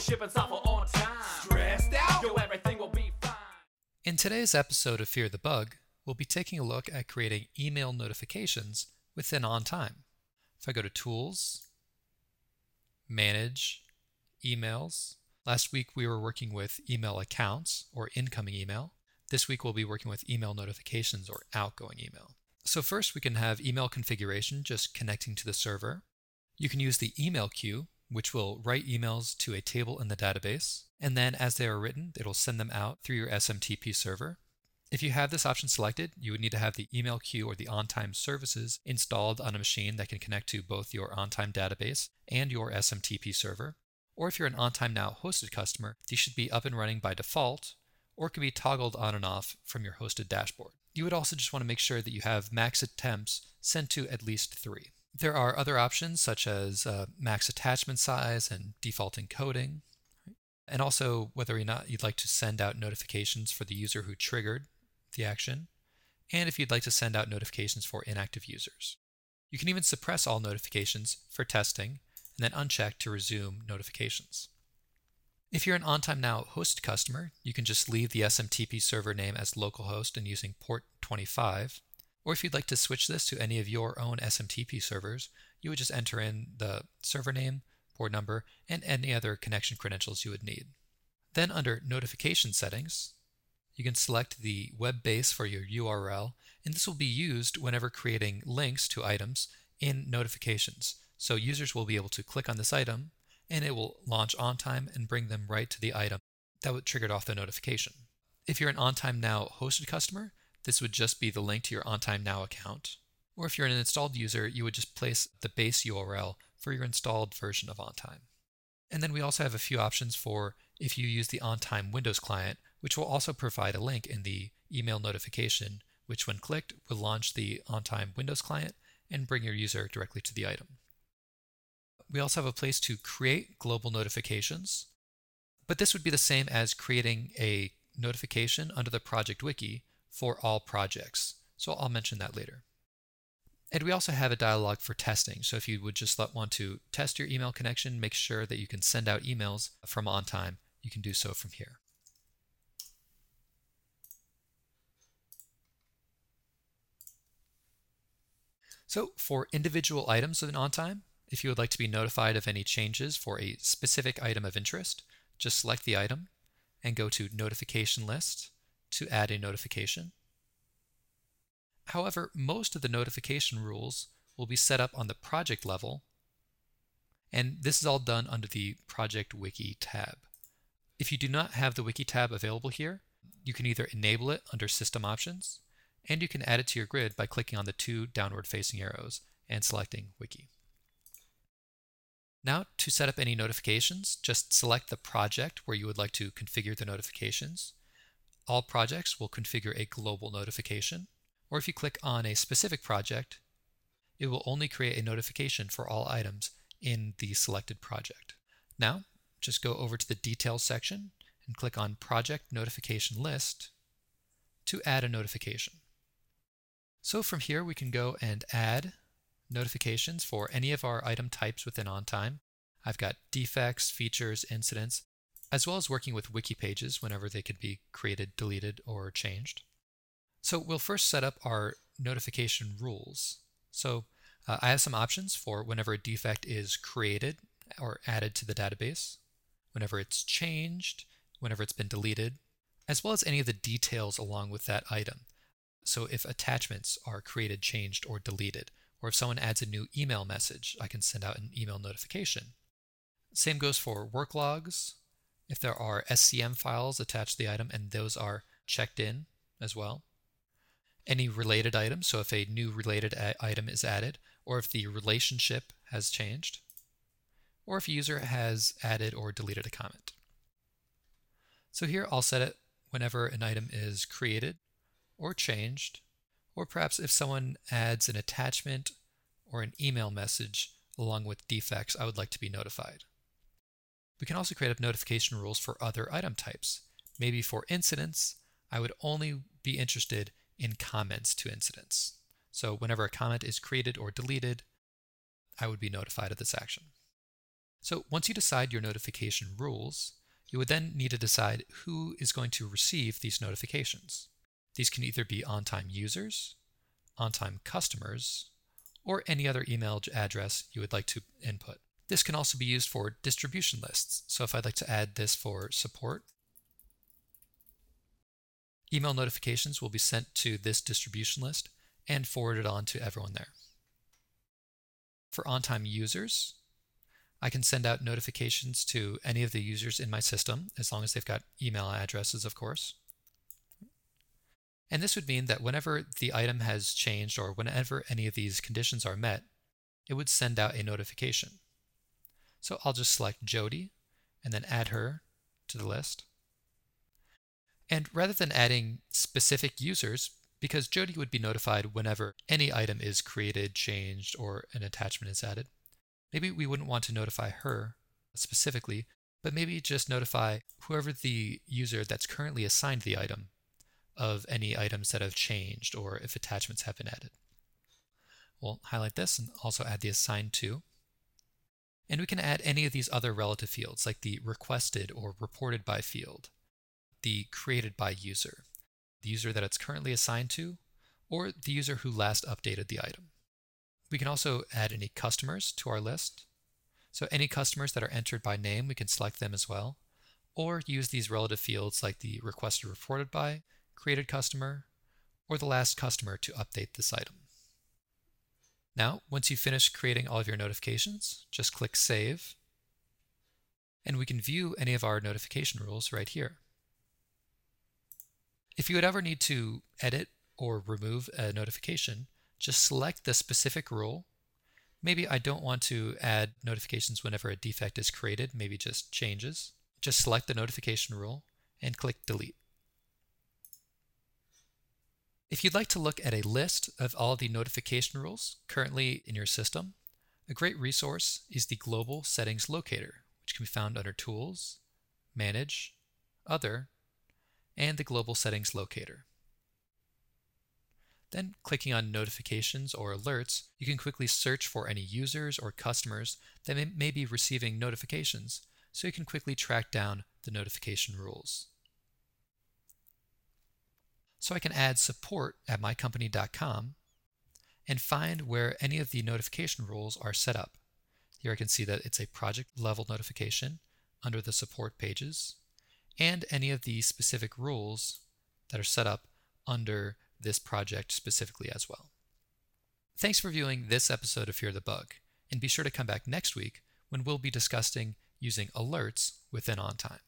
Always shipping software on time. Stressed out? Yo, everything will be fine. In today's episode of Fear the Bug, we'll be taking a look at creating email notifications within OnTime. If I go to Tools, Manage, Emails, last week we were working with email accounts or incoming email. This week we'll be working with email notifications or outgoing email. So, first we can have email configuration just connecting to the server. You can use the email queue, which will write emails to a table in the database, and then as they are written, it'll send them out through your SMTP server. If you have this option selected, you would need to have the email queue or the OnTime services installed on a machine that can connect to both your OnTime database and your SMTP server. Or if you're an OnTime Now hosted customer, these should be up and running by default or can be toggled on and off from your hosted dashboard. You would also just want to make sure that you have max attempts sent to at least three. There are other options such as uh, max attachment size and default encoding, and also whether or not you'd like to send out notifications for the user who triggered the action, and if you'd like to send out notifications for inactive users. You can even suppress all notifications for testing and then uncheck to resume notifications. If you're an OnTime Now host customer, you can just leave the SMTP server name as localhost and using port 25. Or if you'd like to switch this to any of your own SMTP servers, you would just enter in the server name, port number, and any other connection credentials you would need. Then under notification settings, you can select the web base for your URL, and this will be used whenever creating links to items in notifications. So users will be able to click on this item and it will launch OnTime and bring them right to the item that triggered off the notification. If you're an OnTime Now hosted customer, this would just be the link to your OnTime Now account. Or if you're an installed user, you would just place the base URL for your installed version of OnTime. And then we also have a few options for if you use the OnTime Windows client, which will also provide a link in the email notification, which when clicked will launch the OnTime Windows client and bring your user directly to the item. We also have a place to create global notifications, but this would be the same as creating a notification under the project wiki for all projects. So I'll mention that later. And we also have a dialog for testing. So if you would just want to test your email connection, make sure that you can send out emails from OnTime, you can do so from here. So for individual items in OnTime, if you would like to be notified of any changes for a specific item of interest, just select the item and go to Notification List to add a notification. However, most of the notification rules will be set up on the project level, and this is all done under the Project Wiki tab. If you do not have the Wiki tab available here, you can either enable it under System Options, and you can add it to your grid by clicking on the two downward facing arrows and selecting Wiki. Now, to set up any notifications, just select the project where you would like to configure the notifications. All projects will configure a global notification, or if you click on a specific project, it will only create a notification for all items in the selected project. Now, just go over to the Details section and click on Project Notification List to add a notification. So from here, we can go and add notifications for any of our item types within OnTime. I've got defects, features, incidents, as well as working with wiki pages whenever they could be created, deleted, or changed. So we'll first set up our notification rules. So uh, I have some options for whenever a defect is created or added to the database, whenever it's changed, whenever it's been deleted, as well as any of the details along with that item. So if attachments are created, changed, or deleted, or if someone adds a new email message, I can send out an email notification. Same goes for work logs. If there are SCM files attached to the item and those are checked in as well. Any related items, so if a new related item is added, or if the relationship has changed, or if a user has added or deleted a comment. So here I'll set it whenever an item is created or changed or perhaps if someone adds an attachment or an email message along with defects, I would like to be notified. We can also create up notification rules for other item types. Maybe for incidents, I would only be interested in comments to incidents. So whenever a comment is created or deleted, I would be notified of this action. So once you decide your notification rules, you would then need to decide who is going to receive these notifications. These can either be OnTime users, OnTime customers, or any other email address you would like to input. This can also be used for distribution lists. So if I'd like to add this for support, email notifications will be sent to this distribution list and forwarded on to everyone there. For OnTime users, I can send out notifications to any of the users in my system, as long as they've got email addresses, of course. And this would mean that whenever the item has changed or whenever any of these conditions are met, it would send out a notification. So I'll just select Jody and then add her to the list. And rather than adding specific users, because Jody would be notified whenever any item is created, changed, or an attachment is added, Maybe we wouldn't want to notify her specifically, but maybe just notify whoever the user that's currently assigned the item of any items that have changed or if attachments have been added. We'll highlight this and also add the assigned to. And we can add any of these other relative fields like the requested or reported by field, the created by user, the user that it's currently assigned to, or the user who last updated the item. We can also add any customers to our list. So any customers that are entered by name, we can select them as well, or use these relative fields like the requested reported by, created customer, or the last customer to update this item. Now, once you've finished creating all of your notifications, just click Save, and we can view any of our notification rules right here. If you would ever need to edit or remove a notification, just select the specific rule. Maybe I don't want to add notifications whenever a defect is created, maybe just changes. Just select the notification rule and click delete. If you'd like to look at a list of all the notification rules currently in your system, a great resource is the Global Settings Locator, which can be found under Tools, Manage, Other, and the Global Settings Locator. Then clicking on notifications or alerts, you can quickly search for any users or customers that may, be receiving notifications so you can quickly track down the notification rules. So I can add support at mycompany.com and find where any of the notification rules are set up. Here I can see that it's a project level notification under the support pages and any of the specific rules that are set up under this project specifically as well. Thanks for viewing this episode of Fear the Bug, and be sure to come back next week when we'll be discussing using alerts within OnTime.